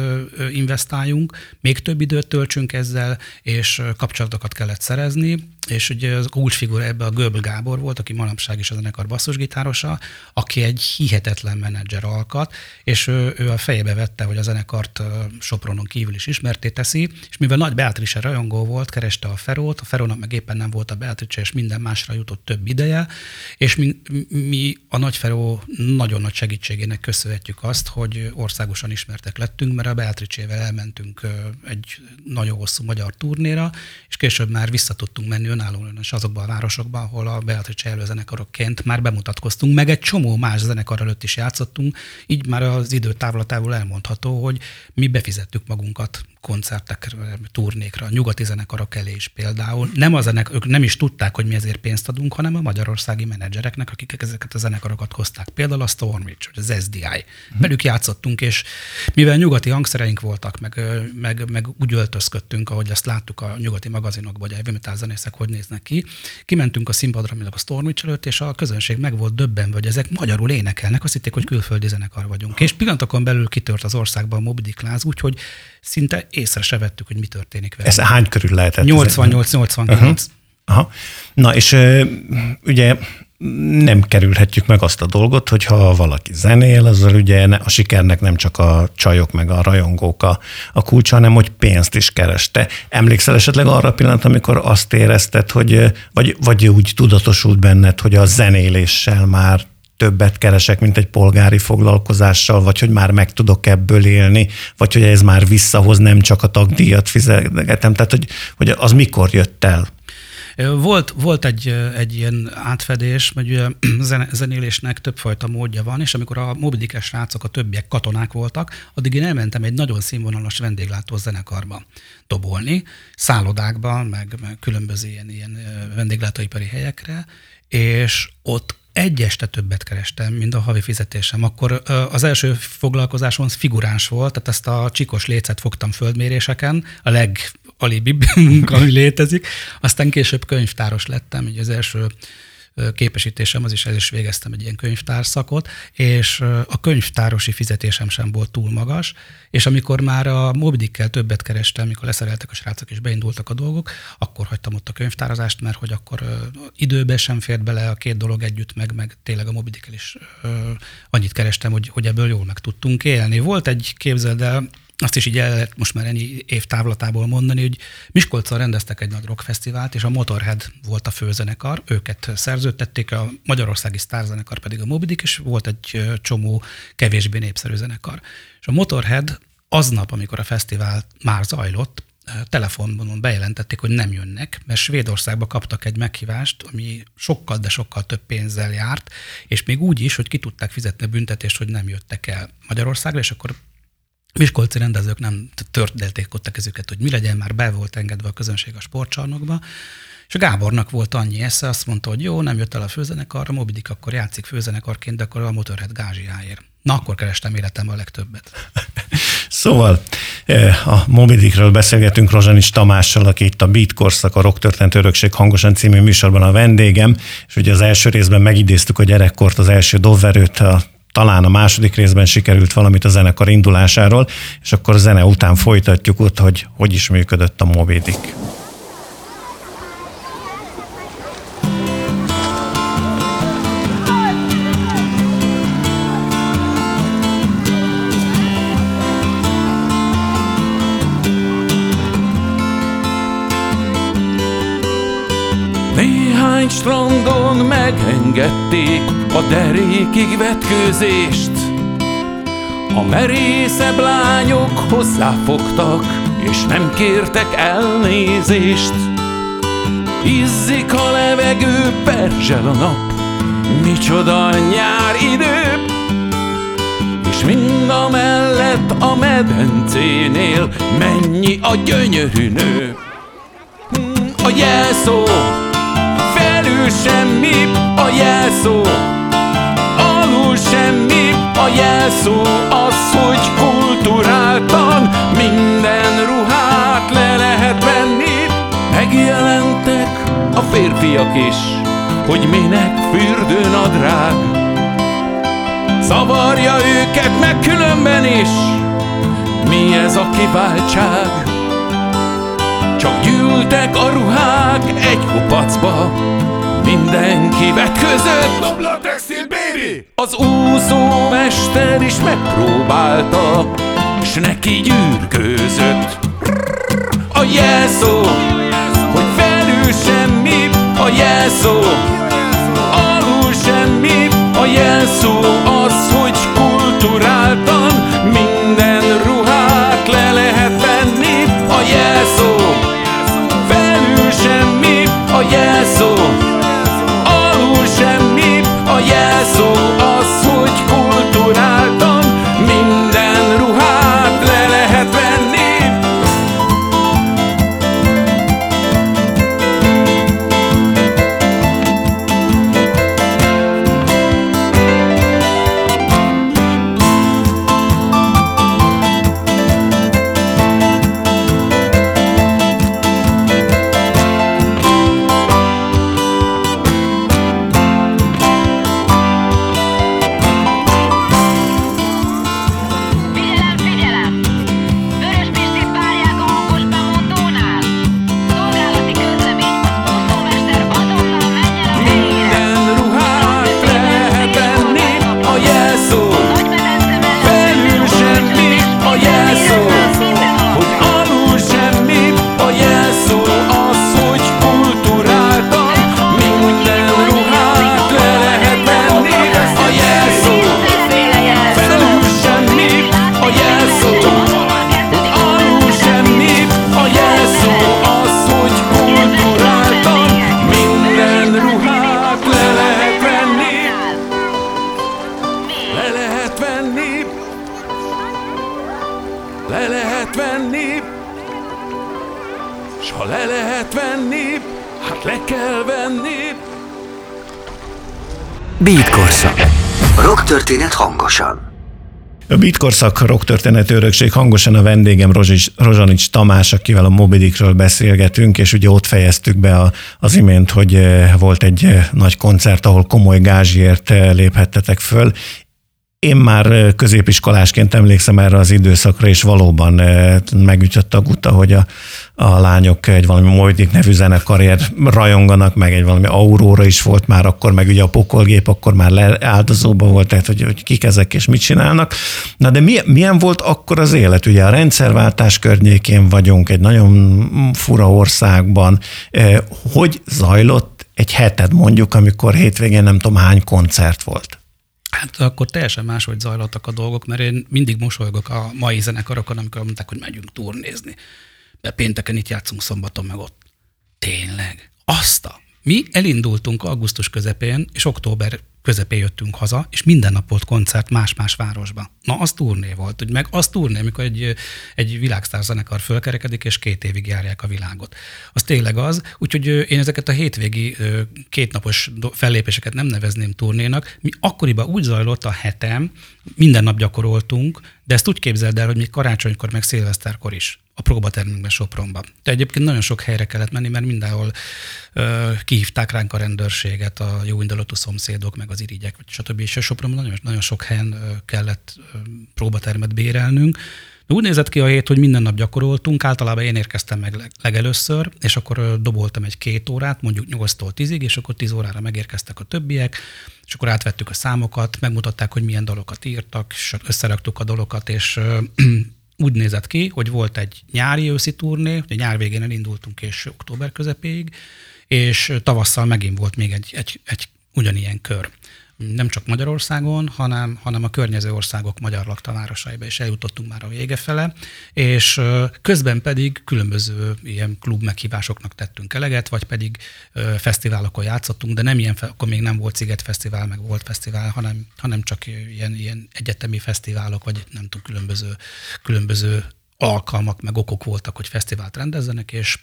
investáljunk, még több időt töltsünk ezzel, és kapcsolatokat kellett szerezni, és ugye az kulcsfigura ebbe a Göbel Gábor volt, aki manapság is a zenekar basszusgitárosa, aki egy hihetetlen menedzser alkat, és ő, ő a fejebe vette, hogy a zenekart Sopronon kívül is ismerté teszi, és mivel nagy Beatrice rajongó volt, kereste a Ferót, a Ferónak meg éppen nem volt a Beatrice, és minden másra jutott több ideje, és mi, mi a Nagy Feró nagyon nagy segítségének köszönhetjük azt, hogy országosan ismertek lettünk, mert a Beatrice-vel elmentünk egy nagyon hosszú magyar turnéra, és később már vissza tudtunk menni önállóan is azokban a városokban, ahol a Beatrice előzenekarokként már bemutatkoztunk, meg egy csomó más zenekar előtt is játszottunk, így már az idő távlatából elmondható, hogy mi befizettük magunkat koncertekre, turnékra, a nyugati zenekarok elé is például. Nem a zenek, ők nem is tudták, hogy mi ezért pénzt adunk, hanem a magyarországi menedzsereknek, akik ezeket a zenekarokat hozták. Például a Stormwitch, vagy az SDI. Hmm. Velük játszottunk, és mivel nyugati hangszereink voltak, meg, meg, meg úgy öltözködtünk, ahogy azt láttuk a nyugati magazinokban, hogy a heavy zenészek hogy néznek ki, kimentünk a színpadra, mint a Stormwitch előtt, és a közönség meg volt döbbenve, hogy ezek magyarul énekelnek, azt hitték, hogy külföldi zenekar vagyunk. És pillanatokon belül kitört az országban a Moby Dick láz, úgyhogy szinte észre se vettük, hogy mi történik vele. Ez hány körül lehetett? 88-89. Uh-huh. Aha. Na és ugye nem kerülhetjük meg azt a dolgot, hogy ha valaki zenél, az ugye a sikernek nem csak a csajok meg a rajongók a, a kulcsa, hanem hogy pénzt is kereste. Emlékszel esetleg arra a pillanat, amikor azt érezted, hogy vagy, vagy úgy tudatosult benned, hogy a zenéléssel már többet keresek, mint egy polgári foglalkozással, vagy hogy már meg tudok ebből élni, vagy hogy ez már visszahoz, nem csak a tagdíjat fizetem. Tehát, hogy, hogy az mikor jött el? Volt, volt egy, egy ilyen átfedés, mert ugye zenélésnek többfajta módja van, és amikor a mobidikes srácok, a többiek katonák voltak, addig én elmentem egy nagyon színvonalas vendéglátó zenekarba dobolni, szállodákban, meg, meg különböző ilyen, ilyen vendéglátóipari helyekre, és ott egy este többet kerestem, mint a havi fizetésem. Akkor az első foglalkozásom figuráns volt, tehát ezt a csikos lécet fogtam földméréseken, a legalibibb munka, ami létezik. Aztán később könyvtáros lettem, így az első képesítésem, az is el is végeztem egy ilyen könyvtárszakot, és a könyvtárosi fizetésem sem volt túl magas, és amikor már a Mobidikkel többet kerestem, amikor leszereltek a srácok és beindultak a dolgok, akkor hagytam ott a könyvtározást, mert hogy akkor időbe sem fért bele a két dolog együtt, meg, meg tényleg a Mobidikkel is annyit kerestem, hogy, hogy ebből jól meg tudtunk élni. Volt egy, képzeld el, azt is így el lehet most már ennyi év távlatából mondani, hogy Miskolcon rendeztek egy nagy rockfesztivált, és a Motorhead volt a főzenekar, őket szerződtették, a magyarországi sztárzenekar pedig a Mobidik, és volt egy csomó kevésbé népszerű zenekar. És a Motorhead aznap, amikor a fesztivál már zajlott, telefonban bejelentették, hogy nem jönnek, mert Svédországba kaptak egy meghívást, ami sokkal, de sokkal több pénzzel járt, és még úgy is, hogy ki tudták fizetni a büntetést, hogy nem jöttek el Magyarországra, és akkor Miskolci rendezők nem tördelték ott a kezüket, hogy mi legyen, már be volt engedve a közönség a sportcsarnokba, és Gábornak volt annyi esze, azt mondta, hogy jó, nem jött el a főzenekar, a Mobidik akkor játszik főzenekarként, de akkor a Motorhead gázsiáért. Na, akkor kerestem életemben a legtöbbet. szóval A Mobidikről beszélgetünk Rozsanics Tamással, aki itt a Beat Korszak, a Rock Történet Örökség hangosan című műsorban a vendégem, és ugye az első részben megidéztük a gyerekkort, az első dovverőt, a talán a második részben sikerült valamit a zenekar indulásáról, és akkor a zene után folytatjuk ott, hogy hogy is működött a Mobidik. Megengedték a derékig vetkőzést. A merészebb lányok hozzáfogtak, és nem kértek elnézést. Izzik a levegő, perzsel a nap, micsoda nyár idő. És mind a mellett a medencénél mennyi a gyönyörű nő. A jelszó Felül semmi a jelszó. Alul semmi a jelszó. Az, hogy kulturáltan Minden ruhát le lehet venni. Megjelentek a férfiak is Hogy minek fürdőnadrág Zavarja őket meg különben is. Mi ez a kiváltság? Csak gyűltek a ruhák egy kupacba Mindenki vetközött. Dobla textil, baby! Az úszómester is megpróbálta S neki gyűrkőzött. A jelszó Hogy felül semmi A jelszó Alul semmi A jelszó az, hogy kulturáltan Minden ruhát le lehet venni. A jelszó Felül semmi A jelszó Beat Korszak. Rock történet hangosan. A Bitkorszak rock történet örökség hangosan a vendégem Rozsics, Rozsanics Tamás, akivel a Mobidikről beszélgetünk, és ugye ott fejeztük be a, az imént, hogy eh, volt egy eh, nagy koncert, ahol komoly gázsiért eh, léphettetek föl. Én már középiskolásként emlékszem erre az időszakra, és valóban megütött a guta, hogy a, a lányok egy valami Mojdik nevű zenekarért rajonganak, meg egy valami Aurora is volt már akkor, meg ugye a pokolgép akkor már leáldozóban volt, tehát hogy, hogy kik ezek és mit csinálnak. Na de milyen, milyen volt akkor az élet? Ugye a rendszerváltás környékén vagyunk, egy nagyon fura országban. Hogy zajlott egy heted mondjuk, amikor hétvégén nem tudom hány koncert volt? Hát akkor teljesen máshogy zajlottak a dolgok, mert én mindig mosolygok a mai zenekarokon, amikor mondták, hogy megyünk turnézni. De pénteken itt játszunk, szombaton meg ott. Tényleg? Azt a Mi elindultunk augusztus közepén, és október közepén jöttünk haza, és minden nap volt koncert más-más városba. Na, az turné volt, hogy meg az turné, amikor egy, egy világsztár zenekar fölkerekedik, és két évig járják a világot. Az tényleg az, úgyhogy én ezeket a hétvégi kétnapos fellépéseket nem nevezném turnénak. Mi akkoriban úgy zajlott a hetem, minden nap gyakoroltunk, de ezt úgy képzeld el, hogy még karácsonykor, meg szilveszterkor is a próbatermünkben Sopronba. De egyébként nagyon sok helyre kellett menni, mert mindenhol ö, kihívták ránk a rendőrséget, a jó indulatú szomszédok, meg az irigyek, stb. És Sopronban nagyon, nagyon sok helyen kellett próbatermet bérelnünk. De úgy nézett ki a hét, hogy minden nap gyakoroltunk, általában én érkeztem meg leg- legelőször, és akkor doboltam egy két órát, mondjuk 8-tól 10-ig, és akkor 10 órára megérkeztek a többiek, és akkor átvettük a számokat, megmutatták, hogy milyen dalokat írtak, és összeraktuk a dalokat, és úgy nézett ki, hogy volt egy nyári-őszi turné, ugye nyár végén elindultunk és október közepéig, és tavasszal megint volt még egy, egy, egy ugyanilyen kör. Nem csak Magyarországon, hanem, hanem a környező országok magyar laktavárosaiba is eljutottunk már a vége fele, és közben pedig különböző ilyen klub meghívásoknak tettünk eleget, vagy pedig fesztiválokon játszottunk, de nem ilyen, akkor még nem volt Sziget Fesztivál, meg volt fesztivál, hanem, hanem csak ilyen, ilyen egyetemi fesztiválok, vagy nem tudom, különböző, különböző alkalmak, meg okok voltak, hogy fesztivált rendezzenek, és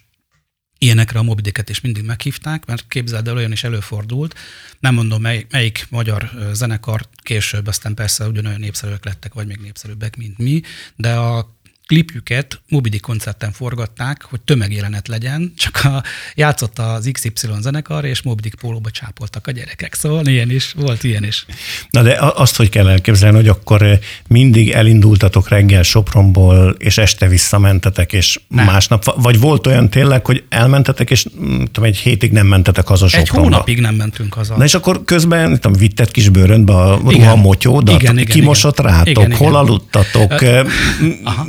ilyenekre a mobidiket is mindig meghívták, mert képzeld el, olyan is előfordult, nem mondom mely, melyik magyar zenekar, később aztán persze ugyanolyan népszerűek lettek, vagy még népszerűbbek, mint mi, de a klipjüket Mobidi koncerten forgatták, hogy tömegjelenet legyen, csak a, játszott az XY zenekar, és Mobidik pólóba csápoltak a gyerekek. Szóval ilyen is, volt ilyen is. Na de azt hogy kell elképzelni, hogy akkor eh, mindig elindultatok reggel Sopronból, és este visszamentetek, és Nem. másnap, vagy volt olyan tényleg, hogy elmentetek, és mm, tudom, egy hétig nem mentetek haza Egy Sopronba? hónapig nem mentünk haza. Na és akkor közben, nem tudom, vitted kis bőröndbe a ruhamotyódat, kimosott igen. rátok, Igen, hol igen. aludtatok, eh,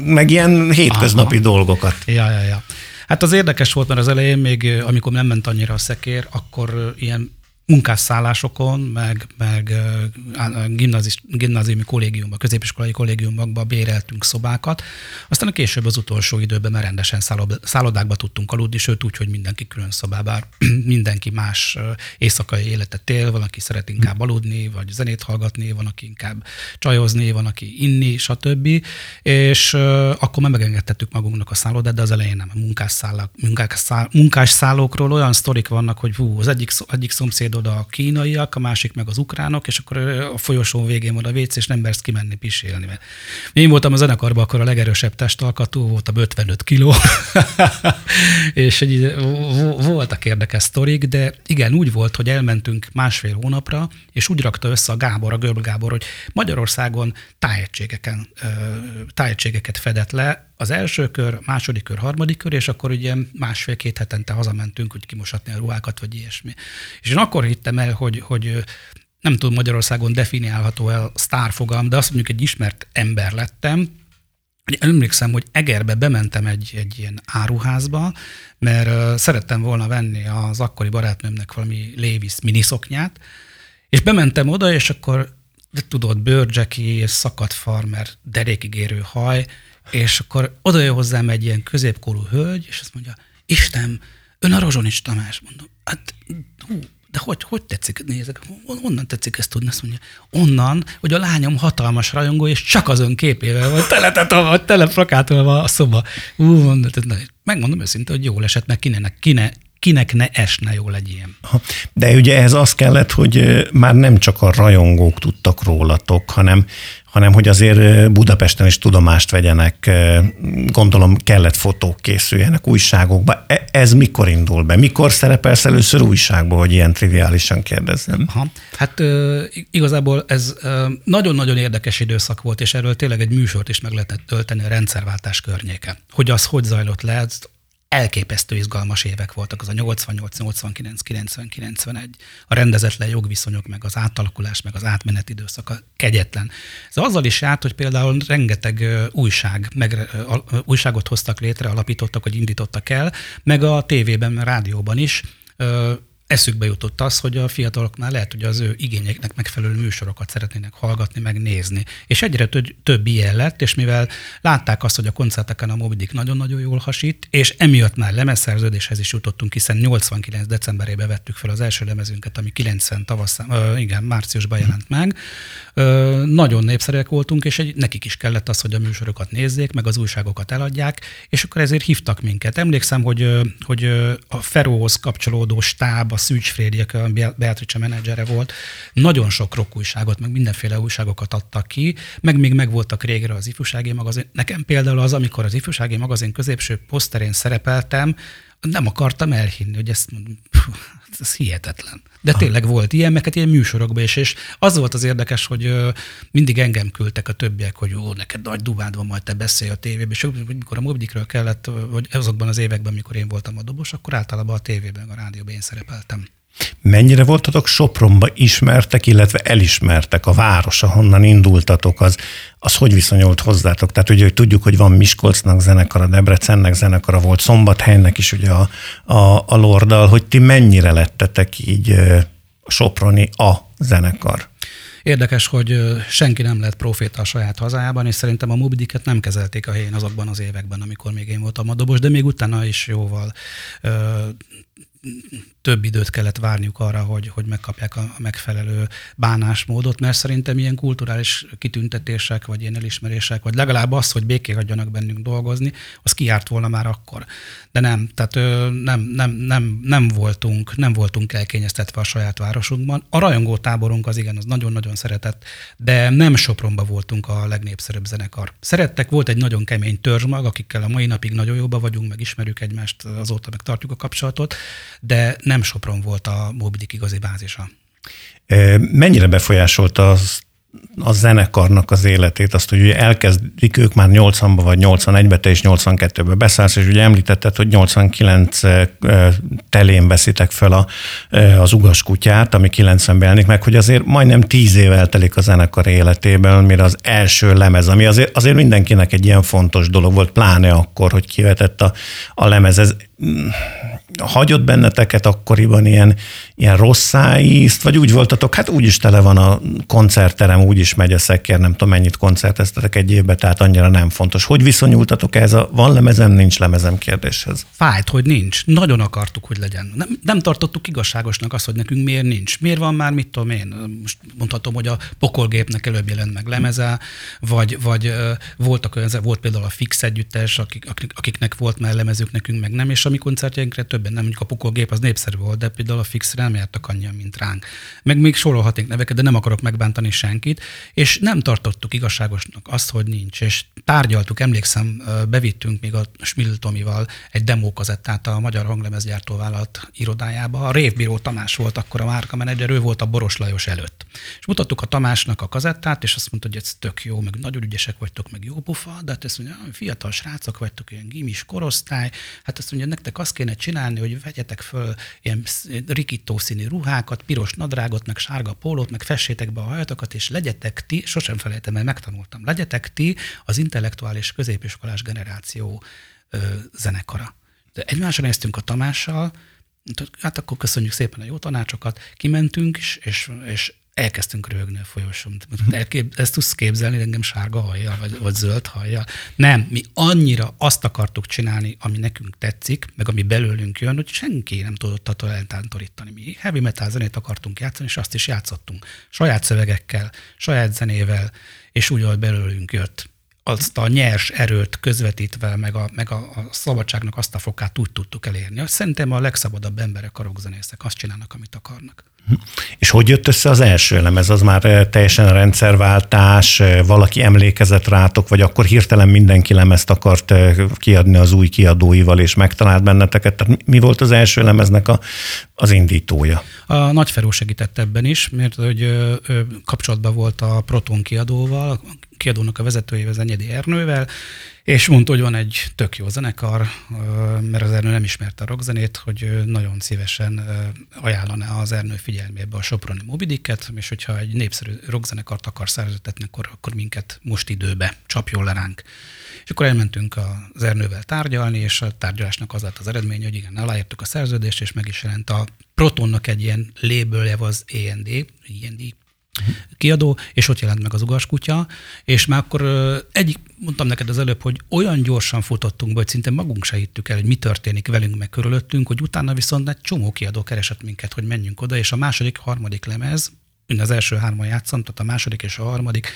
meg ilyen hétköznapi dolgokat. Ja, ja, ja. Hát az érdekes volt, mert az elején még, amikor nem ment annyira a szekér, akkor ilyen munkásszállásokon, meg, meg gimnazis, gimnáziumi kollégiumban, középiskolai kollégiumokban béreltünk szobákat. Aztán a később az utolsó időben már rendesen szállodákba tudtunk aludni, sőt úgy, hogy mindenki külön szobában, mindenki más éjszakai életet él, van, aki szeret inkább aludni, vagy zenét hallgatni, van, aki inkább csajozni, van, aki inni, stb. És akkor már megengedtettük magunknak a szállodát, de az elején nem. A munkásszállók, munkásszá, munkásszállókról olyan sztorik vannak, hogy hú, az egyik, szó- egyik szomszédod a kínaiak, a másik meg az ukránok, és akkor a folyosó végén van a WC, és nem mersz kimenni pisélni. Mert én voltam a zenekarban, akkor a legerősebb testalkatú, voltam 55 kiló, és egy, vo- voltak érdekes sztorik, de igen, úgy volt, hogy elmentünk másfél hónapra, és úgy rakta össze a Gábor, a Görbl Gábor, hogy Magyarországon tájegységeken, tájegységeket fedett le, az első kör, második kör, harmadik kör, és akkor ugye másfél-két hetente hazamentünk, hogy kimosatni a ruhákat, vagy ilyesmi. És én akkor hittem el, hogy, hogy nem tudom Magyarországon definiálható el sztárfogalm, de azt mondjuk egy ismert ember lettem, emlékszem, hogy Egerbe bementem egy, egy ilyen áruházba, mert szerettem volna venni az akkori barátnőmnek valami Levis miniszoknyát, és bementem oda, és akkor de tudod, bőrdzseki és szakadt farmer, derékig érő haj, és akkor oda jön hozzám egy ilyen középkorú hölgy, és azt mondja, Isten, ön a Rozsonics Tamás. Mondom, hát hú, de hogy, hogy tetszik, nézek, hon- honnan tetszik ezt tudni? Azt mondja, onnan, hogy a lányom hatalmas rajongó, és csak az ön képével van teletetolva, teleplakátolva a szoba. Ú, megmondom őszintén, hogy jól esett, meg kinek, kinek, kinek ne esne jól egy ilyen. De ugye ez az kellett, hogy már nem csak a rajongók tudtak rólatok, hanem, hanem hogy azért Budapesten is tudomást vegyenek, gondolom kellett fotók készüljenek újságokba. E- Ez mikor indul be? Mikor szerepelsz először újságba, hogy ilyen triviálisan kérdezzem? Aha. Hát igazából ez nagyon-nagyon érdekes időszak volt, és erről tényleg egy műsort is meg lehetett tölteni a rendszerváltás környéken. Hogy az hogy zajlott le, elképesztő izgalmas évek voltak, az a 88, 89, 90, 91, a rendezetlen jogviszonyok, meg az átalakulás, meg az átmenet időszaka kegyetlen. Ez azzal is járt, hogy például rengeteg újság, meg, újságot hoztak létre, alapítottak, vagy indítottak el, meg a tévében, rádióban is, eszükbe jutott az, hogy a fiatalok már lehet, hogy az ő igényeknek megfelelő műsorokat szeretnének hallgatni, megnézni. És egyre több, több ilyen lett, és mivel látták azt, hogy a koncerteken a Moby Dick nagyon-nagyon jól hasít, és emiatt már lemezszerződéshez is jutottunk, hiszen 89. decemberében vettük fel az első lemezünket, ami 90 tavaszán, igen, márciusban jelent meg. Ö, nagyon népszerűek voltunk, és egy, nekik is kellett az, hogy a műsorokat nézzék, meg az újságokat eladják, és akkor ezért hívtak minket. Emlékszem, hogy, hogy a Feróhoz kapcsolódó stáb, a Szűcs Frédi, aki a Beatrice menedzsere volt, nagyon sok rock újságot, meg mindenféle újságokat adtak ki, meg még megvoltak régre az ifjúsági magazin. Nekem például az, amikor az ifjúsági magazin középső poszterén szerepeltem, nem akartam elhinni, hogy ezt pff, ez hihetetlen. De tényleg volt ilyen, meg hát ilyen műsorokban is, és az volt az érdekes, hogy mindig engem küldtek a többiek, hogy jó, neked nagy dubád van, majd te beszélj a tévében, és amikor a Mobdikről kellett, vagy azokban az években, amikor én voltam a dobos, akkor általában a tévében, a rádióban én szerepeltem. Mennyire voltatok Sopronba ismertek, illetve elismertek a város, ahonnan indultatok, az, az hogy viszonyult hozzátok? Tehát ugye, hogy tudjuk, hogy van Miskolcnak zenekara, Debrecennek zenekara, volt Szombathelynek is ugye a, a, a Lordal, hogy ti mennyire lettetek így Soproni a zenekar? Érdekes, hogy senki nem lett proféta a saját hazájában, és szerintem a Mobidiket nem kezelték a helyén azokban az években, amikor még én voltam a dobos, de még utána is jóval több időt kellett várniuk arra, hogy, hogy megkapják a megfelelő bánásmódot, mert szerintem ilyen kulturális kitüntetések, vagy ilyen elismerések, vagy legalább az, hogy béké hagyjanak bennünk dolgozni, az kiárt volna már akkor. De nem, tehát nem, nem, nem, nem, voltunk, nem voltunk elkényeztetve a saját városunkban. A rajongó táborunk az igen, az nagyon-nagyon szeretett, de nem Sopronba voltunk a legnépszerűbb zenekar. Szerettek, volt egy nagyon kemény törzsmag, akikkel a mai napig nagyon jóba vagyunk, meg ismerjük egymást, azóta meg tartjuk a kapcsolatot, de nem Sopron volt a Mobidik igazi bázisa. Mennyire befolyásolta az a zenekarnak az életét, azt, hogy ugye elkezdik ők már 80-ba vagy 81-be, te is 82-be beszállsz, és ugye említetted, hogy 89 ö, telén veszitek fel a, az ugas kutyát, ami 90-ben jelenik meg, hogy azért majdnem 10 év eltelik a zenekar életében, mire az első lemez, ami azért, azért mindenkinek egy ilyen fontos dolog volt, pláne akkor, hogy kivetett a, a lemez. Ez, hagyott benneteket akkoriban ilyen, ilyen rossz ízt, vagy úgy voltatok, hát úgyis tele van a koncertterem, úgyis megy a szekér, nem tudom mennyit koncerteztetek egy évben, tehát annyira nem fontos. Hogy viszonyultatok ez a van lemezem, nincs lemezem kérdéshez? Fájt, hogy nincs. Nagyon akartuk, hogy legyen. Nem, nem tartottuk igazságosnak azt, hogy nekünk miért nincs. Miért van már, mit tudom én? Most mondhatom, hogy a pokolgépnek előbb jelent meg lemeze, vagy, vagy voltak olyan, volt például a Fix együttes, akik, akiknek volt már lemezük, nekünk meg nem, és a mi koncertjeinkre többen nem, mondjuk a pokolgép az népszerű volt, de például a Fixre nem jártak annyian, mint ránk. Meg még sorolhatnék neveket, de nem akarok megbántani senkit, és nem tartottuk igazságosnak azt, hogy nincs. És tárgyaltuk, emlékszem, bevittünk még a Schmill Tomival egy demókazettát a Magyar Hanglemezgyártó Vállalat irodájába. A Révbíró Tamás volt akkor a márka menedzser, ő volt a Boros Lajos előtt. És mutattuk a Tamásnak a kazettát, és azt mondta, hogy ez tök jó, meg nagyon ügyesek vagytok, meg jó pufa, de hát ezt mondja, fiatal srácok vagytok, ilyen gimis korosztály, hát azt mondja, nektek azt kéne csinálni, hogy vegyetek föl ilyen rikító színű ruhákat, piros nadrágot, meg sárga pólót, meg fessétek be a hajatokat, és legyetek ti, sosem felejtem, mert megtanultam, legyetek ti az intellektuális középiskolás generáció ö, zenekara. De egymásra néztünk a Tamással, hát akkor köszönjük szépen a jó tanácsokat, kimentünk, és, és, és elkezdtünk rögni a folyosón. Elkép, ezt tudsz képzelni engem sárga hajjal, vagy, vagy zöld hajjal? Nem, mi annyira azt akartuk csinálni, ami nekünk tetszik, meg ami belőlünk jön, hogy senki nem tudott attól eltántorítani. Mi heavy metal zenét akartunk játszani, és azt is játszottunk. Saját szövegekkel, saját zenével, és úgy, ahogy belőlünk jött azt a nyers erőt közvetítve, meg a, meg a, a szabadságnak azt a fokát úgy tudtuk elérni. Szerintem a legszabadabb emberek a rockzenészek azt csinálnak, amit akarnak. És hogy jött össze az első lemez? Az már eh, teljesen rendszerváltás, eh, valaki emlékezett rátok, vagy akkor hirtelen mindenki lemezt akart eh, kiadni az új kiadóival, és megtalált benneteket? Tehát mi- volt az első lemeznek a, az indítója? A Nagy Feró segített ebben is, mert hogy kapcsolatban volt a Proton kiadóval, kiadónak a vezetőjével, Zenyedi Ernővel, és mondta, hogy van egy tök jó zenekar, mert az Ernő nem ismerte a rockzenét, hogy nagyon szívesen ajánlaná az Ernő figyelmébe a Soproni Mobidiket, és hogyha egy népszerű rockzenekart akar szerződtetni, akkor, akkor minket most időbe csapjon le ránk. És akkor elmentünk az Ernővel tárgyalni, és a tárgyalásnak az lett az eredmény, hogy igen, aláírtuk a szerződést, és meg is jelent a Protonnak egy ilyen labelje az END, END kiadó, és ott jelent meg az ugas kutya, és már akkor egyik, mondtam neked az előbb, hogy olyan gyorsan futottunk be, hogy szinte magunk se hittük el, hogy mi történik velünk meg körülöttünk, hogy utána viszont egy csomó kiadó keresett minket, hogy menjünk oda, és a második, harmadik lemez, mind az első hárman játszom, tehát a második és a harmadik,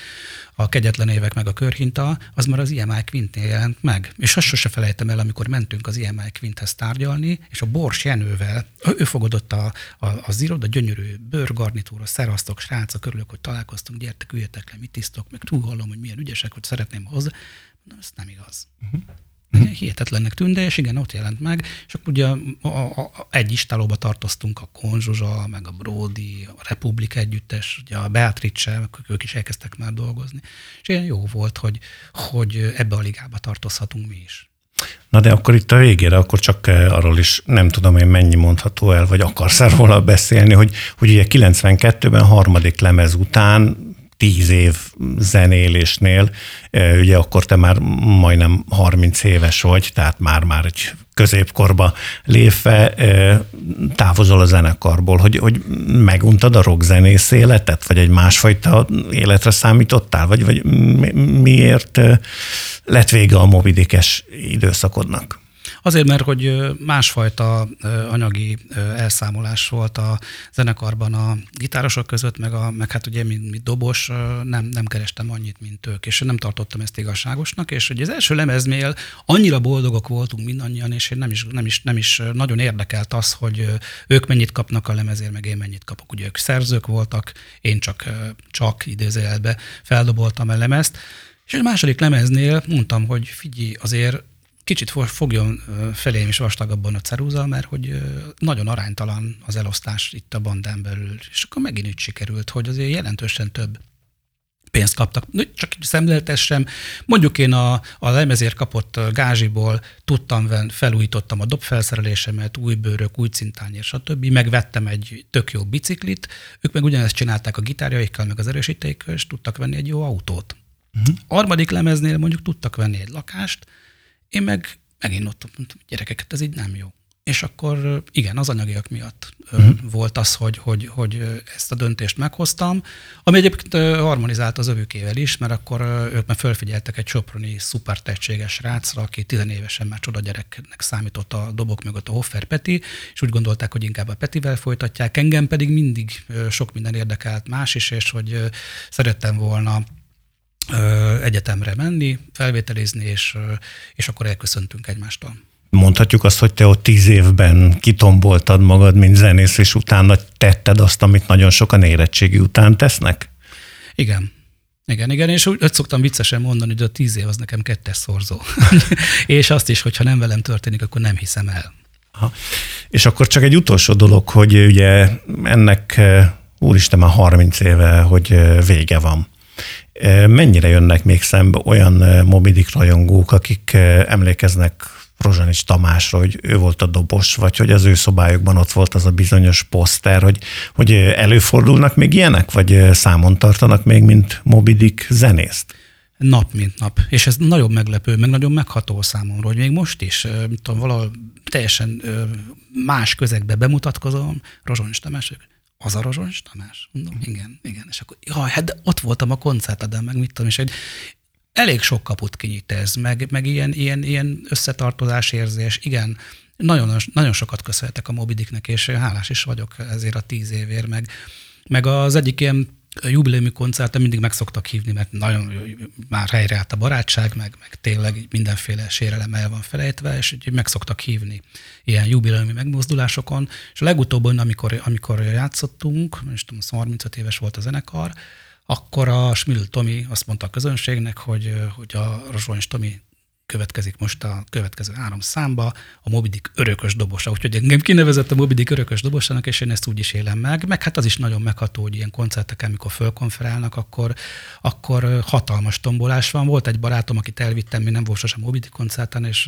a kegyetlen évek meg a körhinta, az már az IMI Quintnél jelent meg. És azt sose felejtem el, amikor mentünk az IMI Quinthez tárgyalni, és a Bors Jenővel, ő fogadott a, a, az írod, a gyönyörű bőrgarnitúra, szerasztok, srácok, örülök, hogy találkoztunk, gyertek, üljetek le, mit tisztok, meg túl hallom, hogy milyen ügyesek, hogy szeretném hozzá. Mondom, ez nem igaz. Uh-huh. Hihetetlennek tűnt, és igen, ott jelent meg, és akkor ugye a, a, a, egy istálóba tartoztunk a Konzsuzsa, meg a Brody, a Republik együttes, ugye a Beatrice, ők is elkezdtek már dolgozni. És ilyen jó volt, hogy, hogy ebbe a ligába tartozhatunk mi is. Na de akkor itt a végére, akkor csak arról is nem tudom én mennyi mondható el, vagy akarsz róla beszélni, hogy, hogy ugye 92-ben harmadik lemez után tíz év zenélésnél, ugye akkor te már majdnem 30 éves vagy, tehát már-már egy középkorba lépve távozol a zenekarból, hogy, hogy meguntad a rockzenész életet, vagy egy másfajta életre számítottál, vagy, vagy miért lett vége a movidikes időszakodnak? Azért, mert hogy másfajta anyagi elszámolás volt a zenekarban a gitárosok között, meg, a, meg hát ugye, mint, mint dobos, nem, nem kerestem annyit, mint ők, és nem tartottam ezt igazságosnak, és hogy az első lemeznél annyira boldogok voltunk mindannyian, és én nem is, nem is, nem is nagyon érdekelt az, hogy ők mennyit kapnak a lemezért, meg én mennyit kapok. Ugye ők szerzők voltak, én csak, csak idézőjelbe feldoboltam a lemezt, és a második lemeznél mondtam, hogy figyelj, azért kicsit fogjon felém is vastagabban a ceruza, mert hogy nagyon aránytalan az elosztás itt a bandán belül. És akkor megint úgy sikerült, hogy azért jelentősen több pénzt kaptak. Csak szemléltessem, mondjuk én a, a lemezért kapott gázsiból tudtam, felújítottam a dobfelszerelésemet, új bőrök, új cintányér, stb. Megvettem egy tök jó biciklit, ők meg ugyanezt csinálták a gitárjaikkal, meg az erősítékkel, és tudtak venni egy jó autót. Uh-huh. Harmadik lemeznél mondjuk tudtak venni egy lakást, én meg megint ott mondtam, gyerekeket, ez így nem jó. És akkor igen, az anyagiak miatt uh-huh. volt az, hogy, hogy, hogy ezt a döntést meghoztam, ami egyébként harmonizált az övükével is, mert akkor ők már fölfigyeltek egy soproni szuper tehetséges rácra, aki tizenévesen már csoda gyereknek számított a dobok mögött a Hoffer Peti, és úgy gondolták, hogy inkább a Petivel folytatják. Engem pedig mindig sok minden érdekelt más is, és hogy szerettem volna egyetemre menni, felvételizni, és, és akkor elköszöntünk egymástól. Mondhatjuk azt, hogy te ott tíz évben kitomboltad magad, mint zenész, és utána tetted azt, amit nagyon sokan érettségi után tesznek? Igen. Igen, igen, és úgy, úgy szoktam viccesen mondani, hogy a tíz év az nekem kettes szorzó. és azt is, hogyha nem velem történik, akkor nem hiszem el. Aha. És akkor csak egy utolsó dolog, hogy ugye ennek úristen már 30 éve, hogy vége van. Mennyire jönnek még szembe olyan mobidik rajongók, akik emlékeznek Rozsanics Tamásra, hogy ő volt a dobos, vagy hogy az ő szobájukban ott volt az a bizonyos poszter, hogy, hogy előfordulnak még ilyenek, vagy számon tartanak még, mint mobidik zenészt? Nap, mint nap. És ez nagyon meglepő, meg nagyon megható számomra, hogy még most is, mit tudom, valahol teljesen más közegbe bemutatkozom, Rozsanics Tamás, az a Rozsonyos Tamás? Mondom, igen, igen. És akkor, jaj, hát de ott voltam a koncerteden, meg mit tudom, és egy elég sok kaput kinyit ez, meg, meg ilyen, ilyen, ilyen összetartozás érzés, igen, nagyon, nagyon sokat köszönhetek a Mobidiknek, és hálás is vagyok ezért a tíz évért, meg, meg az egyik ilyen jubileumi koncerten mindig meg szoktak hívni, mert nagyon már helyreállt a barátság, meg, meg tényleg mindenféle sérelem el van felejtve, és úgy meg szoktak hívni ilyen jubileumi megmozdulásokon. És a legutóbban, amikor, amikor játszottunk, és tudom, 35 éves volt a zenekar, akkor a Smil Tomi azt mondta a közönségnek, hogy, hogy a Rozsonyos Tomi következik most a következő három számba, a Mobidik örökös dobosa. Úgyhogy engem kinevezett a Mobidik örökös dobosának, és én ezt úgy is élem meg. Meg hát az is nagyon megható, hogy ilyen koncerteken, amikor fölkonferálnak, akkor, akkor hatalmas tombolás van. Volt egy barátom, akit elvittem, mi nem volt sosem Mobidik koncerten, és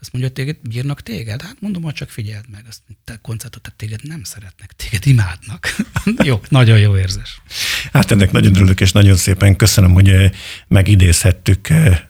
azt mondja, hogy téged bírnak téged? Hát mondom, hogy csak figyeld meg, azt te koncertot, tehát téged nem szeretnek, téged imádnak. jó, nagyon jó érzés. Hát ennek nagyon örülök, és nagyon szépen köszönöm, hogy megidézhettük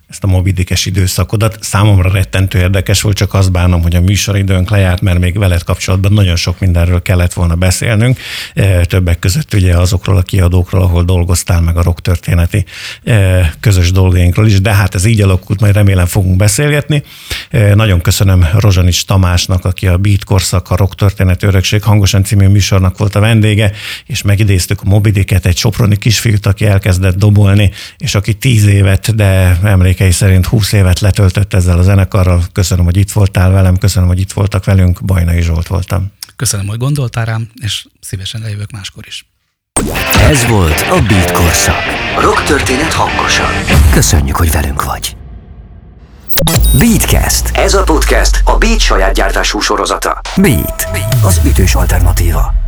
ezt a mobidikes időszakodat. Számomra rettentő érdekes volt, csak azt bánom, hogy a műsoridőnk lejárt, mert még veled kapcsolatban nagyon sok mindenről kellett volna beszélnünk. E, többek között ugye azokról a kiadókról, ahol dolgoztál, meg a rock történeti e, közös dolgainkról is, de hát ez így alakult, majd remélem fogunk beszélgetni. E, nagyon köszönöm Rozsanics Tamásnak, aki a Beat Korszak, a rock történeti örökség hangosan című műsornak volt a vendége, és megidéztük a Mobidiket, egy soproni kisfiút, aki elkezdett dobolni, és aki tíz évet, de emlékei szerint húsz évet letöltött ezzel a zenekarral. Köszönöm, hogy itt voltál velem, köszönöm, hogy itt voltak velünk. Bajnai Zsolt voltam. Köszönöm, hogy gondoltál rám, és szívesen eljövök máskor is. Ez volt a Beat Korszak. Rock történet hangosan. Köszönjük, hogy velünk vagy. Beatcast. Ez a podcast a Beat saját gyártású sorozata. Beat. Az ütős alternatíva.